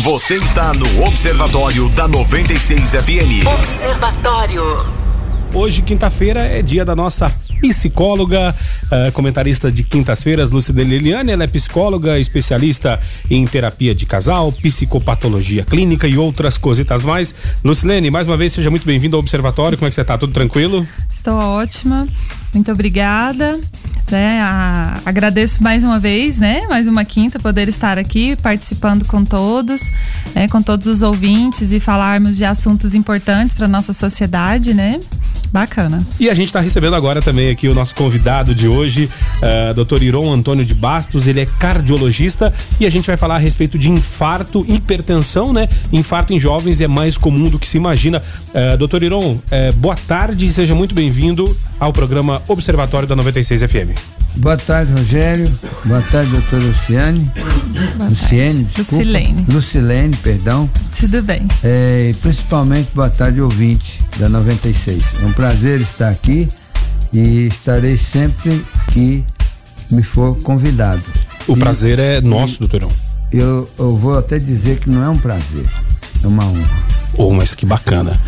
Você está no Observatório da 96 FM. Observatório. Hoje, quinta-feira, é dia da nossa psicóloga, uh, comentarista de quintas-feiras, Lucida Liliane. Ela é psicóloga, especialista em terapia de casal, psicopatologia clínica e outras cositas mais. Lucilene, mais uma vez, seja muito bem-vinda ao Observatório. Como é que você está? Tudo tranquilo? Estou ótima. Muito obrigada. Né, a, agradeço mais uma vez, né? Mais uma quinta poder estar aqui participando com todos, né, com todos os ouvintes e falarmos de assuntos importantes para nossa sociedade, né? Bacana. E a gente está recebendo agora também aqui o nosso convidado de hoje, uh, Dr. Iron Antônio de Bastos. Ele é cardiologista e a gente vai falar a respeito de infarto, hipertensão, né? Infarto em jovens é mais comum do que se imagina. Uh, Dr. Iron, uh, boa tarde e seja muito bem-vindo ao programa Observatório da 96 FM. Boa tarde, Rogério. Boa tarde, doutora Luciane. Boa Luciene, tarde. desculpa. Lucilene. Lucilene, perdão. Tudo bem. É, e principalmente, boa tarde, ouvinte da 96. É um prazer estar aqui e estarei sempre que me for convidado. O e, prazer é nosso, doutorão. Eu, eu vou até dizer que não é um prazer, é uma honra. Oh, mas que bacana.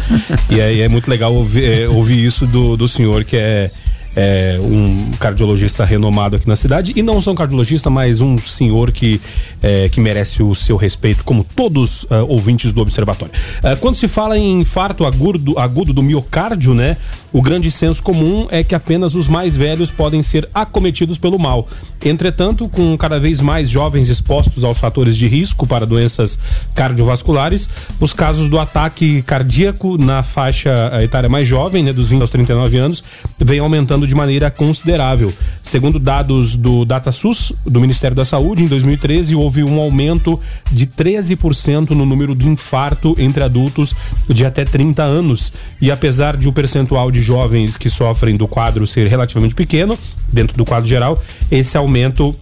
e é, é muito legal ouvir, é, ouvir isso do, do senhor que é é, um cardiologista renomado aqui na cidade e não só um cardiologista, mas um senhor que, é, que merece o seu respeito, como todos uh, ouvintes do observatório. Uh, quando se fala em infarto agudo, agudo do miocárdio, né, o grande senso comum é que apenas os mais velhos podem ser acometidos pelo mal. Entretanto, com cada vez mais jovens expostos aos fatores de risco para doenças cardiovasculares, os casos do ataque cardíaco na faixa etária mais jovem, né, dos 20 aos 39 anos, vem aumentando de maneira considerável. Segundo dados do DataSUS, do Ministério da Saúde, em 2013 houve um aumento de 13% no número de infarto entre adultos de até 30 anos. E apesar de o percentual de jovens que sofrem do quadro ser relativamente pequeno, dentro do quadro geral, esse aumento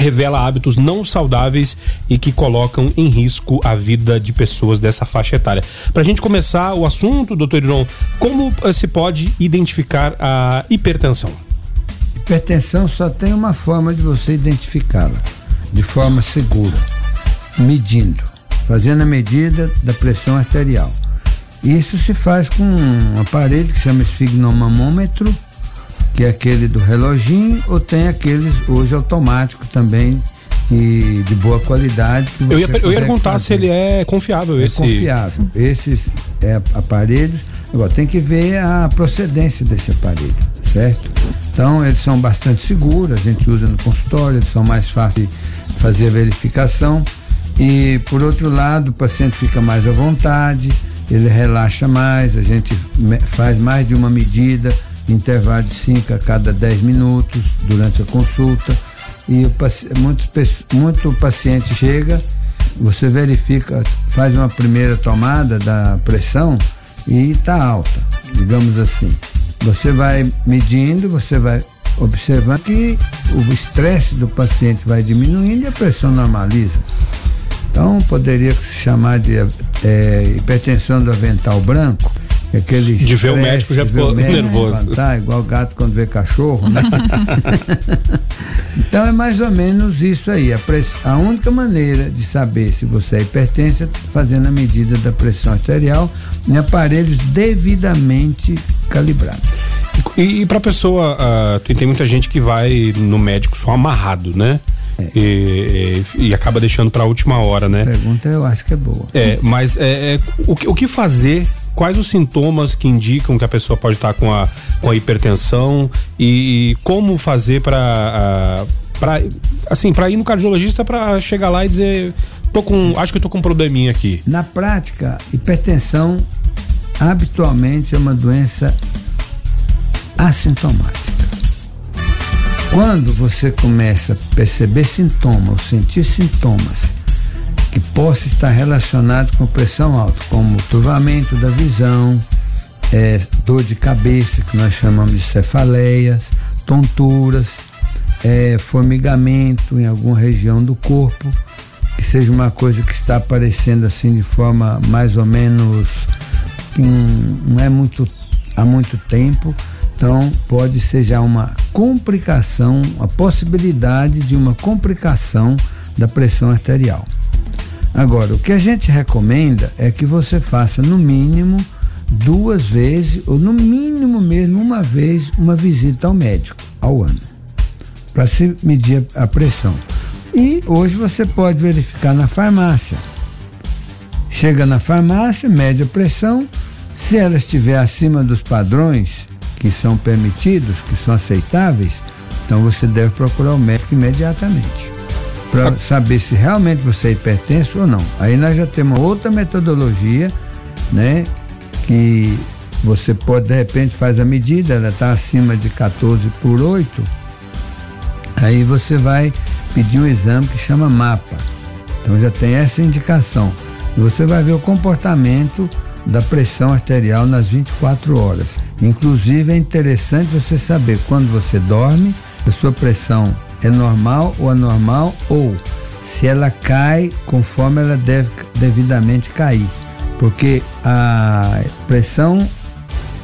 revela hábitos não saudáveis e que colocam em risco a vida de pessoas dessa faixa etária. Para a gente começar o assunto, doutor Iron, como eh, se pode identificar a hipertensão? Hipertensão só tem uma forma de você identificá-la, de forma segura, medindo, fazendo a medida da pressão arterial. Isso se faz com um aparelho que chama esfignomamômetro, que é aquele do reloginho, ou tem aqueles hoje automáticos também e de boa qualidade. eu ia, eu ia perguntar fazer. se ele é confiável. É esse... confiável. Esses é, aparelhos. Agora, tem que ver a procedência desse aparelho, certo? Então, eles são bastante seguros, a gente usa no consultório, eles são mais fáceis de fazer a verificação. E, por outro lado, o paciente fica mais à vontade ele relaxa mais, a gente faz mais de uma medida, intervalo de 5 a cada 10 minutos durante a consulta. E o, muito, muito paciente chega, você verifica, faz uma primeira tomada da pressão e está alta, digamos assim. Você vai medindo, você vai observando que o estresse do paciente vai diminuindo e a pressão normaliza. Então poderia se chamar de é, hipertensão do avental branco. Aquele de ver o médico já ficou nervoso. Tá, igual gato quando vê cachorro, né? então é mais ou menos isso aí. A, press... a única maneira de saber se você é hipertenso é fazendo a medida da pressão arterial em aparelhos devidamente calibrados. E, e para pessoa, uh, tem, tem muita gente que vai no médico só amarrado, né? É. E, e, e, acaba deixando para a última hora, né? A pergunta eu acho que é boa. É, mas é, é, o, que, o que fazer quais os sintomas que indicam que a pessoa pode estar com a, com a hipertensão e, e como fazer para para assim para ir no cardiologista para chegar lá e dizer tô com acho que tô com um probleminha aqui. Na prática hipertensão habitualmente é uma doença assintomática. Quando você começa a perceber sintomas, sentir sintomas que possa estar relacionado com pressão alta, como turvamento da visão, é, dor de cabeça, que nós chamamos de cefaleias, tonturas, é, formigamento em alguma região do corpo, que seja uma coisa que está aparecendo assim de forma mais ou menos não é muito há muito tempo, então, pode ser já uma complicação, a possibilidade de uma complicação da pressão arterial. Agora, o que a gente recomenda é que você faça no mínimo duas vezes, ou no mínimo mesmo uma vez, uma visita ao médico ao ano, para se medir a pressão. E hoje você pode verificar na farmácia. Chega na farmácia, mede a pressão, se ela estiver acima dos padrões que são permitidos, que são aceitáveis, então você deve procurar o médico imediatamente para saber se realmente você é hipertenso ou não. Aí nós já temos outra metodologia, né? Que você pode, de repente, faz a medida, ela está acima de 14 por 8, aí você vai pedir um exame que chama MAPA. Então já tem essa indicação. Você vai ver o comportamento da pressão arterial nas 24 horas. Inclusive é interessante você saber quando você dorme, a sua pressão é normal ou anormal ou se ela cai conforme ela deve devidamente cair. Porque a pressão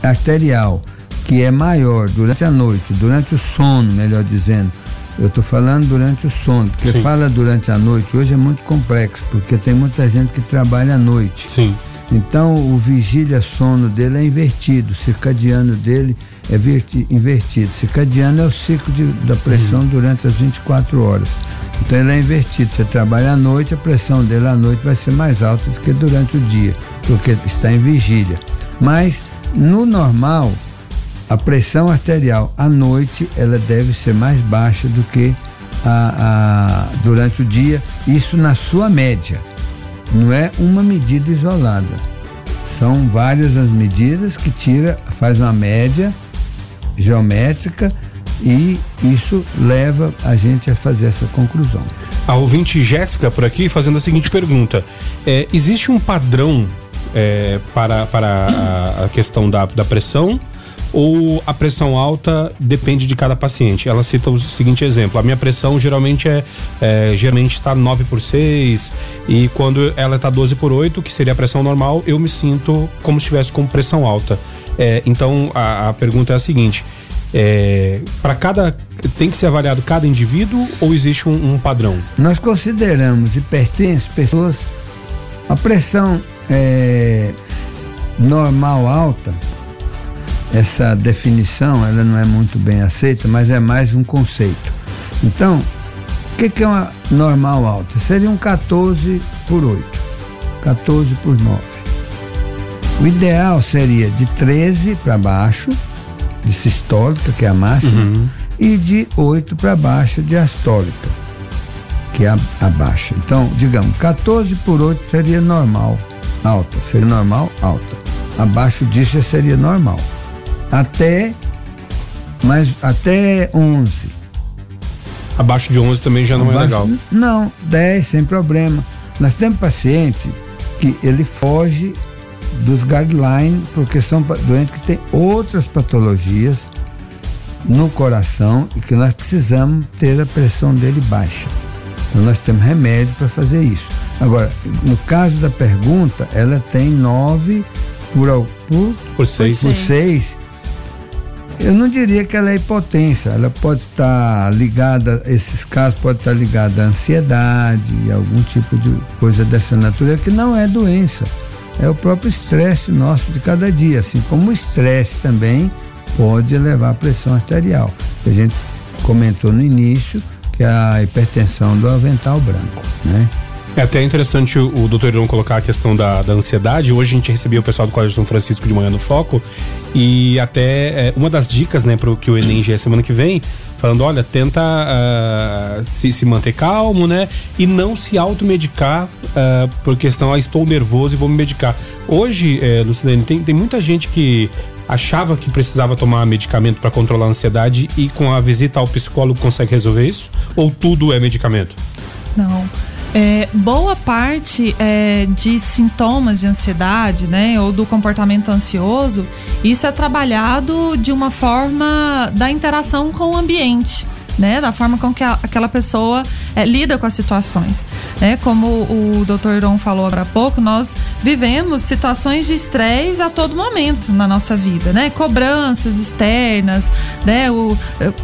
arterial que é maior durante a noite, durante o sono, melhor dizendo, eu estou falando durante o sono, porque Sim. fala durante a noite hoje é muito complexo, porque tem muita gente que trabalha à noite. Sim. Então o vigília sono dele é invertido, o circadiano dele é invertido. Circadiano é o ciclo de, da pressão uhum. durante as 24 horas. Então ele é invertido. Você trabalha à noite, a pressão dele à noite vai ser mais alta do que durante o dia, porque está em vigília. Mas no normal, a pressão arterial à noite ela deve ser mais baixa do que a, a, durante o dia, isso na sua média. Não é uma medida isolada. São várias as medidas que tira, faz uma média geométrica e isso leva a gente a fazer essa conclusão. A ouvinte Jéssica por aqui fazendo a seguinte pergunta: é, existe um padrão é, para, para a, questão da, da pressão? ou a pressão alta depende de cada paciente? Ela cita o seguinte exemplo: a minha pressão geralmente é, é geralmente está 9 por 6 e quando ela está 12 por 8, que seria a pressão normal, eu me sinto como se estivesse com pressão alta. É, então a, a, pergunta é a seguinte: é, para cada tem que ser avaliado cada indivíduo ou existe um, um padrão? Nós consideramos hipertensos pessoas a pressão é, normal alta essa definição ela não é muito bem aceita, mas é mais um conceito. Então, o que, que é uma normal alta? Seria um 14 por 8, 14 por 9. O ideal seria de 13 para baixo, de sistólica, que é a máxima, uhum. e de 8 para baixo, de astólica, que é a, a baixa. Então, digamos, 14 por 8 seria normal, alta, seria normal, alta. Abaixo disso seria normal até mas até 11. Abaixo de 11 também já não é Abaixo, é legal. Não, 10 sem problema. Nós temos paciente que ele foge dos guidelines porque são doentes que têm outras patologias no coração e que nós precisamos ter a pressão dele baixa. Então nós temos remédio para fazer isso. Agora, no caso da pergunta, ela tem 9 por, por, por 6. Por 6 eu não diria que ela é hipotência, ela pode estar ligada, esses casos pode estar ligada à ansiedade, algum tipo de coisa dessa natureza que não é doença. É o próprio estresse nosso de cada dia, assim como o estresse também pode elevar a pressão arterial. A gente comentou no início que é a hipertensão do avental branco, né? É até interessante o, doutor Irão colocar a questão da, da ansiedade. Hoje a gente recebeu o pessoal do Colégio São Francisco de manhã no Foco e até é, uma das dicas, né, para o que o Enem já é semana que vem, falando, olha, tenta uh, se, se manter calmo, né, e não se automedicar uh, por questão, ah, estou nervoso e vou me medicar. Hoje, é, Lucilene, tem, tem muita gente que achava que precisava tomar medicamento para controlar a ansiedade e com a visita ao psicólogo consegue resolver isso? Ou tudo é medicamento? Não. É, boa parte é, de sintomas de ansiedade, né, ou do comportamento ansioso, isso é trabalhado de uma forma da interação com o ambiente. Né, da forma com que a, aquela pessoa é, lida com as situações. Né? Como o, Dr. Iron falou agora há pouco, nós vivemos situações de estresse a todo momento na nossa vida, né? Cobranças externas, né? O,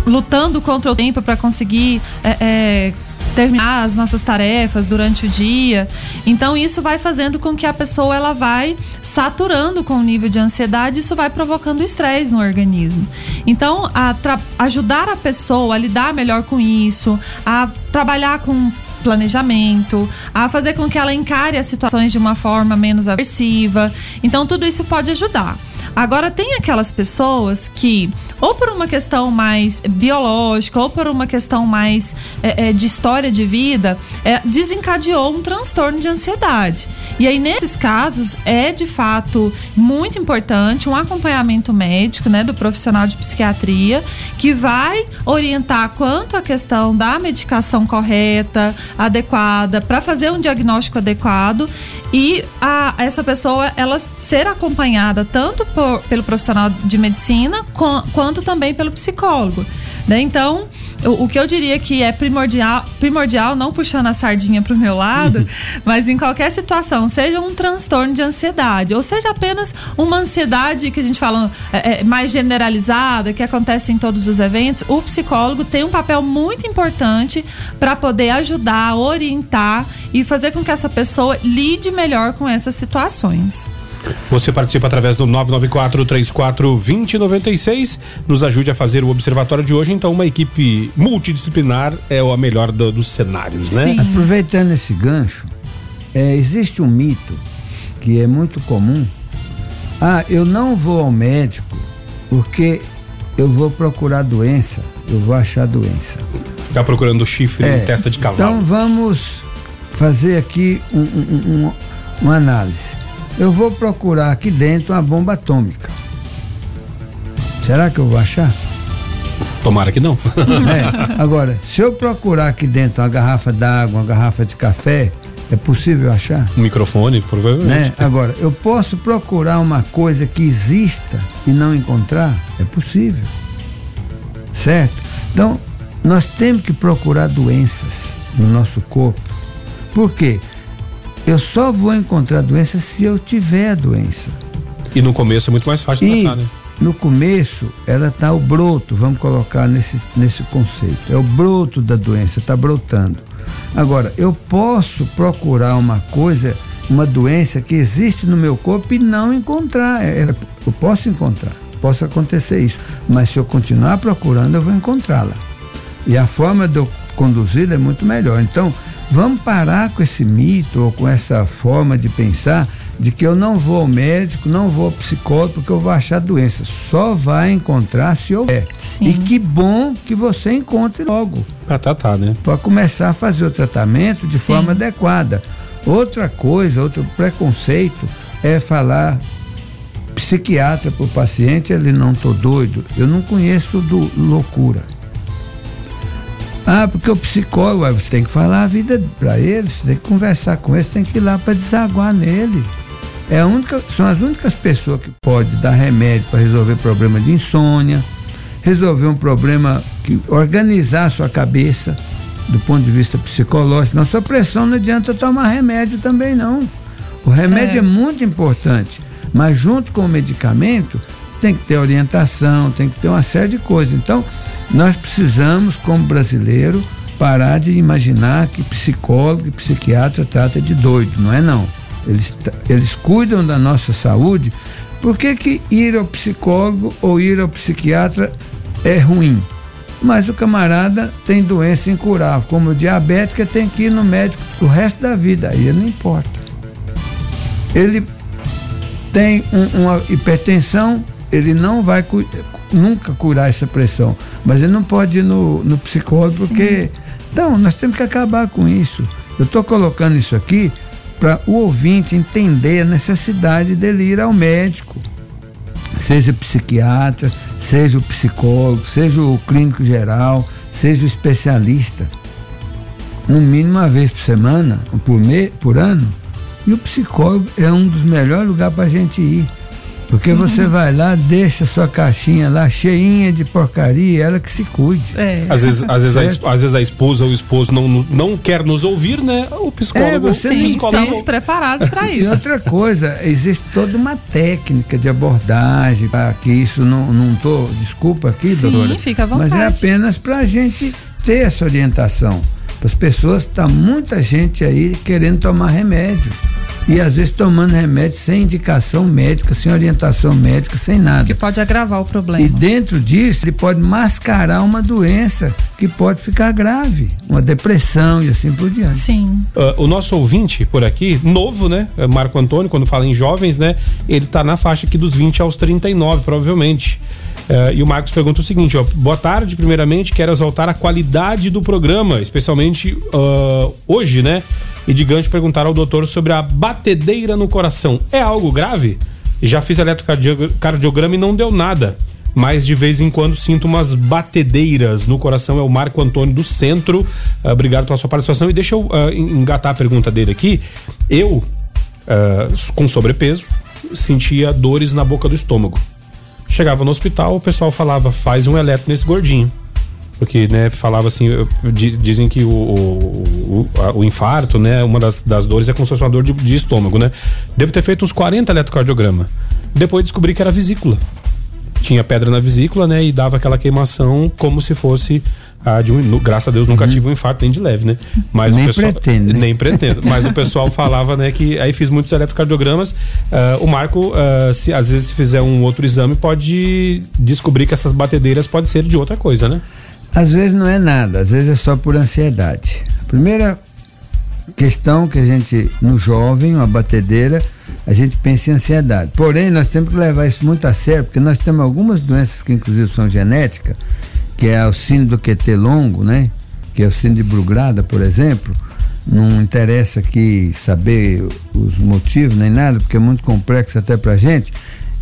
lutando contra o tempo para conseguir é, é terminar as nossas tarefas durante o dia. Então isso vai fazendo com que a pessoa ela vai saturando com o nível de ansiedade, isso vai provocando estresse no organismo. Então, a ajudar a pessoa a lidar melhor com isso, a trabalhar com planejamento, a fazer com que ela encare as situações de uma forma menos aversiva. Então, tudo isso pode ajudar. Agora, tem aquelas pessoas que, ou por uma questão mais biológica, ou por uma questão mais é, é, de história de vida, é, desencadeou um transtorno de ansiedade. E aí, nesses casos, é de fato muito importante um acompanhamento médico, né, do profissional de psiquiatria, que vai orientar quanto à questão da medicação correta, adequada, para fazer um diagnóstico adequado e a, essa pessoa ela ser acompanhada tanto por, pelo profissional de medicina com, quanto também pelo psicólogo. Né? Então, o, o, que eu diria que é primordial, primordial não puxando a sardinha para o meu lado, mas em qualquer situação, seja um transtorno de ansiedade, ou seja apenas uma ansiedade que a gente fala é, é, mais generalizada, que acontece em todos os eventos, o psicólogo tem um papel muito importante para poder ajudar, orientar e fazer com que essa pessoa lide melhor com essas situações. Você participa através do 994-34-2096. Nos ajude a fazer o observatório de hoje. Então, uma equipe multidisciplinar é a melhor do, dos cenários, né? Sim. Aproveitando esse gancho, é, existe um mito que é muito comum. Ah, eu não vou ao médico porque eu vou procurar doença, eu vou achar doença. Ficar procurando chifre é, em testa de cavalo. Então vamos fazer aqui um, um, um, uma análise eu vou procurar aqui dentro uma bomba atômica. Será que eu vou achar? Tomara que não. É. Agora, se eu procurar aqui dentro uma garrafa d'água, uma garrafa de café, é possível achar? Um microfone, provavelmente. Né? Agora, eu posso procurar uma coisa que exista e não encontrar? É possível. Certo? Então, nós temos que procurar doenças no nosso corpo. Por quê? Eu só vou encontrar a doença se eu tiver a doença. E no começo é muito mais fácil de tratar, né? No começo, ela está o broto, vamos colocar nesse, nesse conceito. É o broto da doença, está brotando. Agora, eu posso procurar uma coisa, uma doença que existe no meu corpo e não encontrar. É, eu posso encontrar, posso acontecer isso. Mas se eu continuar procurando, eu vou encontrá-la. E a forma de eu conduzi-la é muito melhor. Então, Vamos parar com esse mito ou com essa forma de pensar de que eu não vou ao médico, não vou ao psicólogo porque eu vou achar doença. Só vai encontrar se houver. Sim. E que bom que você encontre logo. Para tratar, né? Para começar a fazer o tratamento de Sim. forma adequada. Outra coisa, outro preconceito é falar psiquiatra para o paciente, ele não tô doido. Eu não conheço do loucura. Ah, porque o psicólogo, você tem que falar a vida para ele, você tem que conversar com ele, você tem que ir lá para desaguar nele. É única, são as únicas pessoas que podem dar remédio para resolver problema de insônia, resolver um problema que organizar a sua cabeça do ponto de vista psicológico. Não, sua pressão não adianta tomar remédio também não. O remédio é, é muito importante, mas junto com o medicamento tem que ter orientação, tem que ter uma série de coisas. Então, nós precisamos, como brasileiro, parar de imaginar que psicólogo e psiquiatra trata de doido, não é não. Eles, eles cuidam da nossa saúde. Por que, que ir ao psicólogo ou ir ao psiquiatra é ruim? Mas o camarada tem doença incurável, como o diabética tem que ir no médico o resto da vida, aí não importa. Ele tem um, uma hipertensão, ele não vai nunca curar essa pressão. Mas ele não pode ir no, no psicólogo Sim. porque. Então, nós temos que acabar com isso. Eu estou colocando isso aqui para o ouvinte entender a necessidade dele ir ao médico. Seja psiquiatra, seja o psicólogo, seja o clínico geral, seja o especialista. No mínimo uma vez por semana, por, me, por ano. E o psicólogo é um dos melhores lugares para a gente ir. Porque você vai lá, deixa sua caixinha lá cheinha de porcaria, ela que se cuide. É. Às vezes, às vezes, a, às vezes a esposa ou o esposo não, não quer nos ouvir, né? O psicólogo. É, você sim, psicólogo... estamos preparados para isso. E outra coisa, existe toda uma técnica de abordagem para que isso não não tô, desculpa aqui, sim, doutora. fica à vontade. Mas é apenas para a gente ter essa orientação. As pessoas, tá muita gente aí querendo tomar remédio e às vezes tomando remédio sem indicação médica, sem orientação médica, sem nada. Que pode agravar o problema. E dentro disso, ele pode mascarar uma doença que pode ficar grave, uma depressão e assim por diante. Sim. Uh, o nosso ouvinte por aqui, novo, né? Marco Antônio, quando fala em jovens, né? Ele tá na faixa aqui dos 20 aos 39, provavelmente. Uh, e o Marcos pergunta o seguinte: ó, boa tarde, primeiramente, quero exaltar a qualidade do programa, especialmente uh, hoje, né? E de gancho perguntar ao doutor sobre a batedeira no coração. É algo grave? Já fiz eletrocardiograma e não deu nada. Mas de vez em quando sinto umas batedeiras no coração. É o Marco Antônio do Centro. Uh, obrigado pela sua participação. E deixa eu uh, engatar a pergunta dele aqui. Eu, com sobrepeso, sentia dores na boca do estômago. Chegava no hospital, o pessoal falava: faz um eletro nesse gordinho porque né, falava assim, dizem que o, o, o, o, infarto, né, uma das, das dores é como se fosse uma dor de, de estômago, né? Devo ter feito uns 40 eletrocardiograma. Depois descobri que era vesícula. Tinha pedra na vesícula, né, e dava aquela queimação como se fosse a de um, graças a Deus nunca uhum. tive um infarto nem de leve, né? Mas nem o pessoal pretendo, né? nem pretendo, mas o pessoal falava, né, que aí fiz muitos eletrocardiogramas. Uh, o Marco, uh, se às vezes se fizer um outro exame, pode descobrir que essas batedeiras pode ser de outra coisa, né? Às vezes não é nada, às vezes é só por ansiedade. A primeira questão que a gente, no jovem, uma batedeira, a gente pensa em ansiedade. Porém, nós temos que levar isso muito a sério, porque nós temos algumas doenças que inclusive são genéticas, que é o síndrome do QT longo, né? Que é o síndrome de Brugrada, por exemplo. Não interessa aqui saber os motivos nem nada, porque é muito complexo até pra gente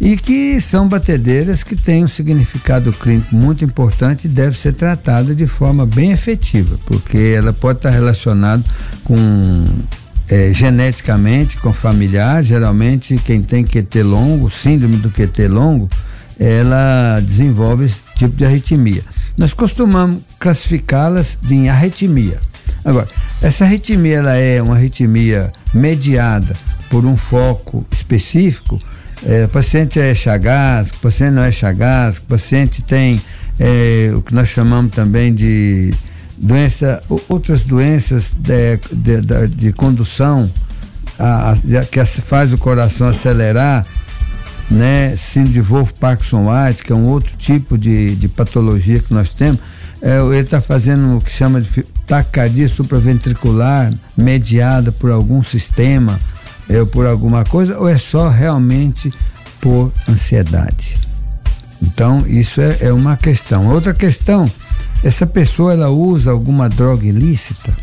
e que são batedeiras que têm um significado clínico muito importante e deve ser tratada de forma bem efetiva, porque ela pode estar relacionada com é, geneticamente com familiar, geralmente quem tem QT longo, síndrome do QT longo, ela desenvolve esse tipo de arritmia. Nós costumamos classificá-las em arritmia. Agora, essa arritmia ela é uma arritmia mediada por um foco específico, é, o paciente é chagas, o paciente não é chagas, o paciente tem é, o que nós chamamos também de doença, outras doenças de, de, de, de condução a, a, que faz o coração acelerar, né? Síndrome de Wolff Parkinson White, que é um outro tipo de, de patologia que nós temos. É, ele está fazendo o que chama de taquicardia supraventricular mediada por algum sistema é por alguma coisa ou é só realmente por ansiedade? Então, isso é, é uma questão. Outra questão, essa pessoa ela usa alguma droga ilícita?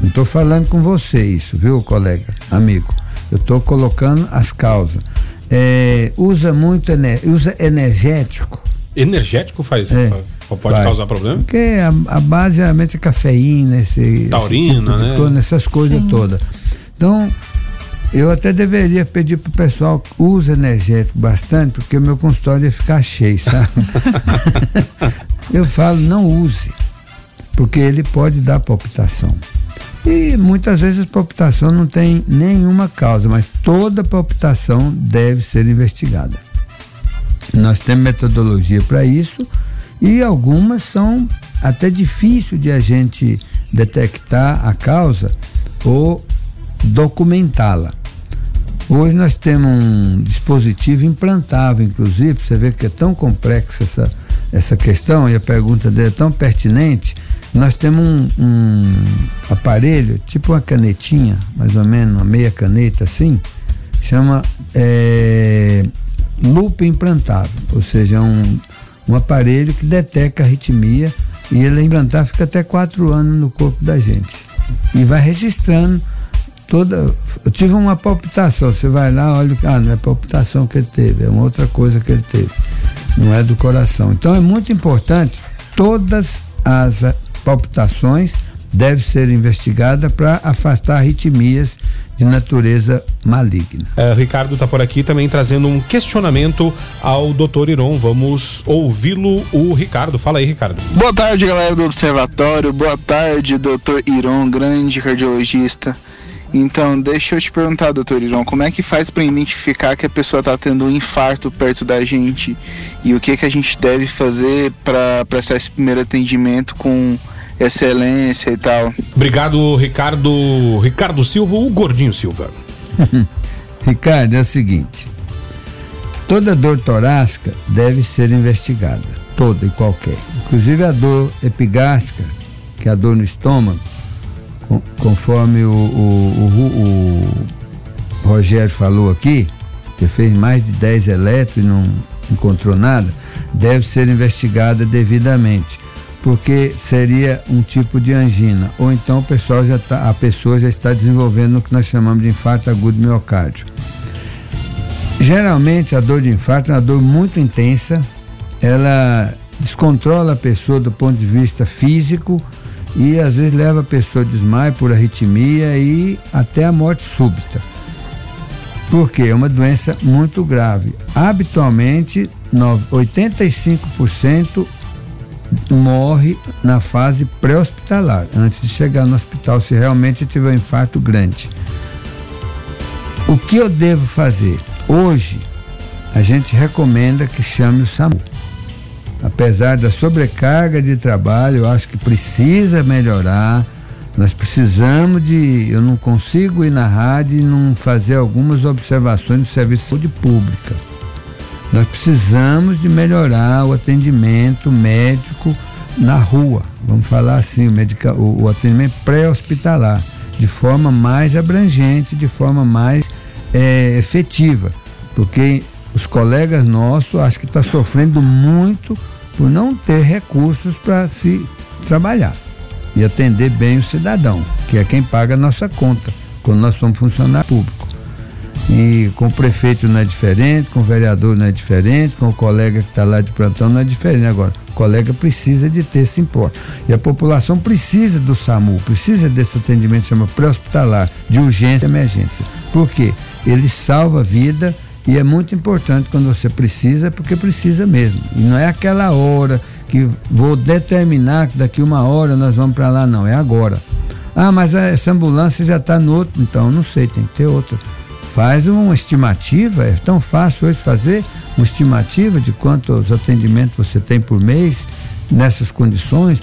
Não estou falando com você isso, viu, colega, amigo? Eu estou colocando as causas. É, usa muito usa energético. Energético faz, é, pode faz. causar problema? Porque a, a base realmente é cafeína, esse, taurina, esse tipo né? Essas coisas todas. Então, eu até deveria pedir pro pessoal use energético bastante, porque o meu consultório ia ficar cheio, sabe? eu falo, não use, porque ele pode dar palpitação. E muitas vezes a palpitação não tem nenhuma causa, mas toda palpitação deve ser investigada. Nós temos metodologia para isso e algumas são até difícil de a gente detectar a causa ou documentá-la. Hoje nós temos um dispositivo implantável, inclusive, você vê que é tão complexa essa, essa questão e a pergunta dele é tão pertinente. Nós temos um, um aparelho, tipo uma canetinha, mais ou menos, uma meia caneta assim, chama é, loop implantável, ou seja, um, um aparelho que detecta arritmia e ele é implantável fica até quatro anos no corpo da gente e vai registrando toda. Eu tive uma palpitação. Você vai lá, olha, ah, não é palpitação que ele teve, é uma outra coisa que ele teve. Não é do coração. Então é muito importante, todas as palpitações devem ser investigadas para afastar arritmias de natureza maligna. É, Ricardo está por aqui também trazendo um questionamento ao doutor Iron. Vamos ouvi-lo, o Ricardo. Fala aí, Ricardo. Boa tarde, galera do Observatório. Boa tarde, doutor Iron, grande cardiologista. Então, deixa eu te perguntar, doutor Irão, como é que faz para identificar que a pessoa está tendo um infarto perto da gente? E o que, que a gente deve fazer para prestar esse primeiro atendimento com excelência e tal. Obrigado, Ricardo. Ricardo Silva, o Gordinho Silva. Ricardo, é o seguinte: toda dor torácica deve ser investigada, toda e qualquer. Inclusive a dor epigástrica, que é a dor no estômago, conforme o, o, o, o Rogério falou aqui, que fez mais de 10 eletros e não encontrou nada, deve ser investigada devidamente, porque seria um tipo de angina, ou então o pessoal já tá, a pessoa já está desenvolvendo o que nós chamamos de infarto agudo do miocárdio. Geralmente a dor de infarto é uma dor muito intensa, ela descontrola a pessoa do ponto de vista físico e às vezes leva a pessoa a desmaio por arritmia e até a morte súbita porque é uma doença muito grave. Habitualmente, 85% morre na fase pré-hospitalar, antes de chegar no hospital, se realmente tiver um infarto grande. O que eu devo fazer? Hoje, a gente recomenda que chame o SAMU. Apesar da sobrecarga de trabalho, eu acho que precisa melhorar nós precisamos de. Eu não consigo ir na rádio e não fazer algumas observações do serviço de saúde pública. Nós precisamos de melhorar o atendimento médico na rua, vamos falar assim, o, medica, o, o atendimento pré-hospitalar, de forma mais abrangente, de forma mais é, efetiva, porque os colegas nossos acho que estão tá sofrendo muito por não ter recursos para se trabalhar e atender bem o cidadão, que é quem paga a nossa conta, quando nós somos funcionário público. E com o prefeito não é diferente, com o vereador não é diferente, com o colega que está lá de plantão não é diferente. Agora, o colega precisa de ter esse imposto. E a população precisa do SAMU, precisa desse atendimento chama pré-hospitalar, de urgência e emergência. Por quê? Ele salva a vida e é muito importante quando você precisa, porque precisa mesmo. E não é aquela hora que vou determinar que daqui uma hora nós vamos para lá, não, é agora. Ah, mas essa ambulância já está no outro, então não sei, tem que ter outra. Faz uma estimativa, é tão fácil hoje fazer uma estimativa de quantos atendimentos você tem por mês nessas condições.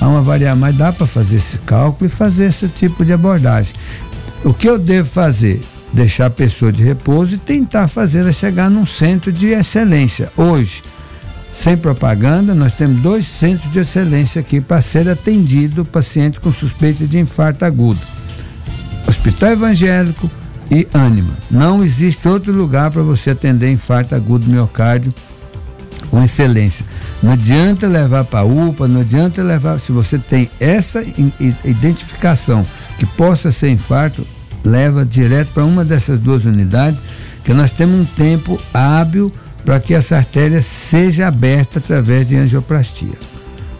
Há uma variável, mas dá para fazer esse cálculo e fazer esse tipo de abordagem. O que eu devo fazer? Deixar a pessoa de repouso e tentar fazê-la chegar num centro de excelência. Hoje, sem propaganda, nós temos dois centros de excelência aqui para ser atendido paciente com suspeita de infarto agudo. Hospital Evangélico e Ânima. Não existe outro lugar para você atender infarto agudo do miocárdio com excelência. Não adianta levar para UPA, não adianta levar. Se você tem essa identificação que possa ser infarto, leva direto para uma dessas duas unidades, que nós temos um tempo hábil para que essa artéria seja aberta através de angioplastia.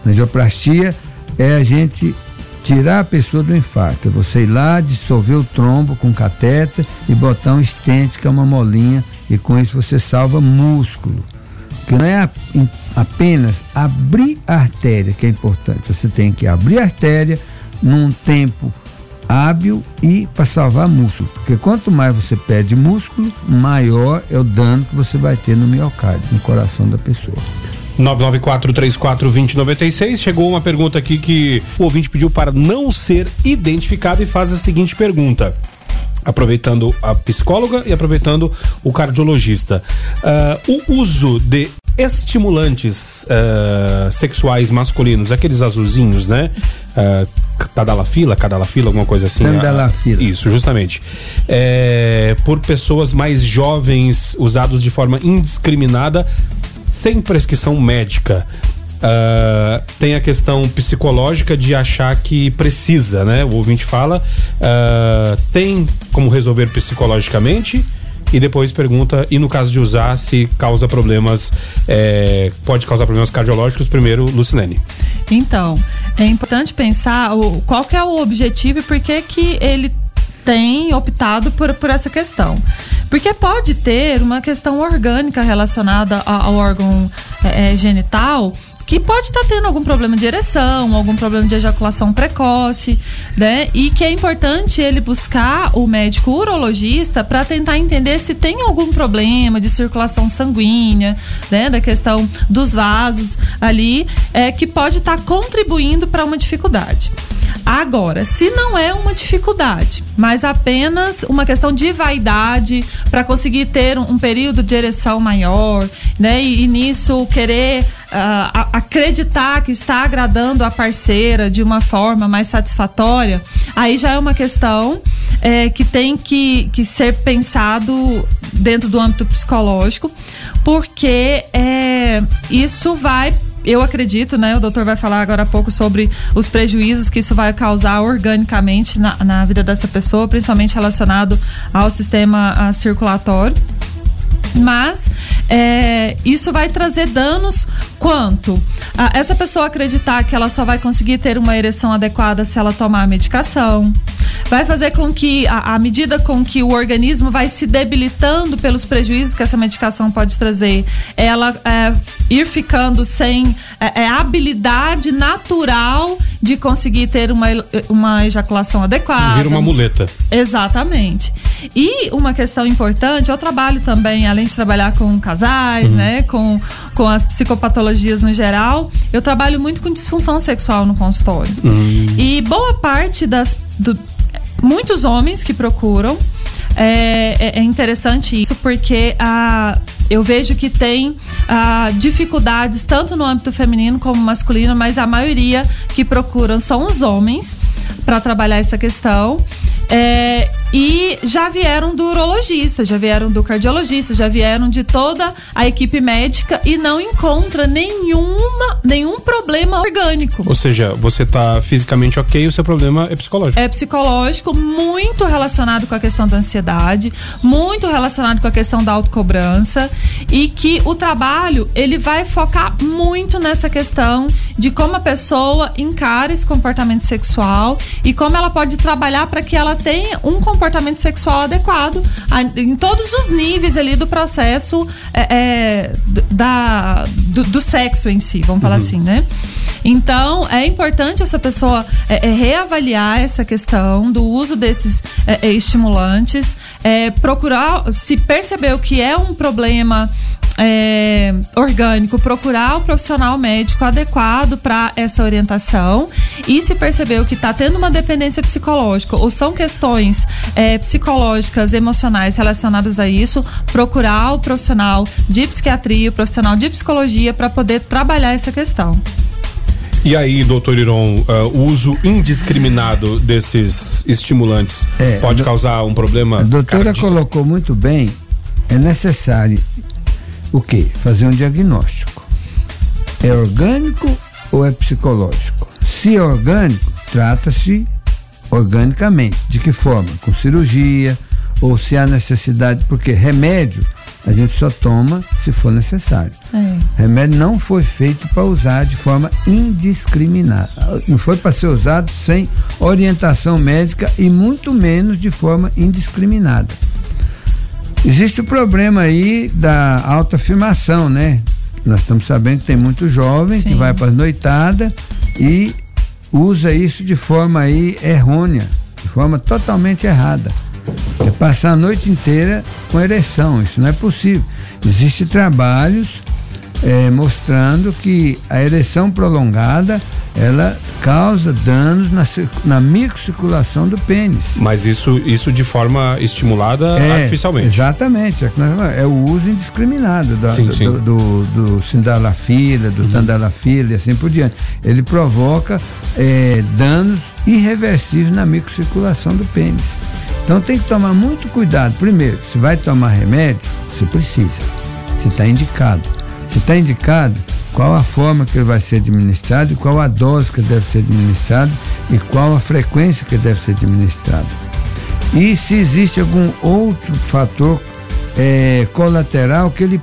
Angioplastia é a gente tirar a pessoa do infarto, é você ir lá, dissolver o trombo com catéter e botar um estente, que é uma molinha, e com isso você salva músculo. Que não é apenas abrir a artéria que é importante, você tem que abrir a artéria num tempo hábil e para salvar músculo. Porque quanto mais você perde músculo, maior é o dano que você vai ter no miocárdio, no coração da pessoa. 994-34-2096. Chegou uma pergunta aqui que o ouvinte pediu para não ser identificado e faz a seguinte pergunta aproveitando a psicóloga e aproveitando o cardiologista. Uh, o uso de estimulantes uh, sexuais masculinos, aqueles azulzinhos, né? Uh, Tadalafila, Cadalafila, alguma coisa assim. Tadalafila. Isso, justamente. É, por pessoas mais jovens, usados de forma indiscriminada, sem prescrição médica. Uh, tem a questão psicológica de achar que precisa, né? O ouvinte fala, uh, tem como resolver psicologicamente e depois pergunta, e no caso de usar, se causa problemas, é, pode causar problemas cardiológicos, primeiro, Lucilene. Então, é importante pensar o, qual que é o objetivo e por que que ele tem optado por, por essa questão. Porque pode ter uma questão orgânica relacionada ao órgão é, é genital que pode estar tá tendo algum problema de ereção, algum problema de ejaculação precoce, né? E que é importante ele buscar o médico urologista para tentar entender se tem algum problema de circulação sanguínea, né? Da questão dos vasos ali, é, que pode estar tá contribuindo para uma dificuldade. Agora, se não é uma dificuldade, mas apenas uma questão de vaidade para conseguir ter um, um, período de ereção maior, né? E, e nisso querer uh, acreditar que está agradando a parceira de uma forma mais satisfatória, aí já é uma questão é, que tem que, que ser pensado dentro do âmbito psicológico, porque é, isso vai eu acredito, né? O doutor vai falar agora há pouco sobre os prejuízos que isso vai causar organicamente na, na vida dessa pessoa, principalmente relacionado ao sistema circulatório. Mas é, isso vai trazer danos quanto a essa pessoa acreditar que ela só vai conseguir ter uma ereção adequada se ela tomar a medicação. Vai fazer com que, à medida com que o organismo vai se debilitando pelos prejuízos que essa medicação pode trazer, ela é, ir ficando sem é, é, habilidade natural de conseguir ter uma, uma ejaculação adequada. Vira uma muleta. Exatamente. E uma questão importante, eu trabalho também, além de trabalhar com casais, uhum. né, com, com as psicopatologias no geral, eu trabalho muito com disfunção sexual no consultório. Uhum. E boa parte das. Do, muitos homens que procuram. É, é, é interessante isso porque a, eu vejo que tem ah, dificuldades tanto no âmbito feminino como masculino, mas a maioria que procuram são os homens para trabalhar essa questão. É, e já vieram do urologista, já vieram do cardiologista, já vieram de toda a equipe médica e não encontra nenhuma, nenhum problema orgânico. Ou seja, você está fisicamente ok, o seu problema é psicológico. É psicológico, muito relacionado com a questão da ansiedade, muito relacionado com a questão da autocobrança e que o trabalho ele vai focar muito nessa questão de como a pessoa encara esse comportamento sexual e como ela pode trabalhar para que ela tenha um comportamento sexual adequado a, em todos os níveis ali do processo é, é, da, do, do, sexo em si, vamos falar uhum. assim, né? Então, é importante essa pessoa é, é reavaliar essa questão do uso desses é, é, estimulantes, procurar, se percebeu que é um problema é, orgânico, procurar o profissional médico adequado para essa orientação e se percebeu que está tendo uma dependência psicológica ou são questões é, psicológicas, emocionais relacionadas a isso, procurar o profissional de psiquiatria, o profissional de psicologia para poder trabalhar essa questão. E aí, doutor Iron, uh, o uso indiscriminado desses estimulantes é, pode causar um problema? A doutora cardíaco? colocou muito bem, é necessário o que? Fazer um diagnóstico. É orgânico ou é psicológico? Se é orgânico, trata-se organicamente. De que forma? Com cirurgia ou se há necessidade, porque remédio a gente só toma se for necessário. É. Remédio não foi feito para usar de forma indiscriminada. Não foi para ser usado sem orientação médica e muito menos de forma indiscriminada. Existe o problema aí da autoafirmação, né? Nós estamos sabendo que tem muito jovem Sim. que vai para noitada e usa isso de forma aí errônea, de forma totalmente errada. É passar a noite inteira com ereção, isso não é possível. Existem trabalhos é, mostrando que a ereção prolongada ela causa danos na, na microcirculação do pênis. Mas isso, isso de forma estimulada é, artificialmente. Exatamente. É, é, o uso indiscriminado da, sim, do, sim. do, do, do sindalafila, do uhum. tandalafila e assim por diante. Ele provoca é, danos irreversíveis na microcirculação do pênis. Então tem que tomar muito cuidado. Primeiro, se vai tomar remédio, se precisa, se está indicado. Se está indicado, qual a forma que ele vai ser administrado, qual a dose que deve ser administrado e qual a frequência que deve ser administrado. E se existe algum outro fator é, colateral que ele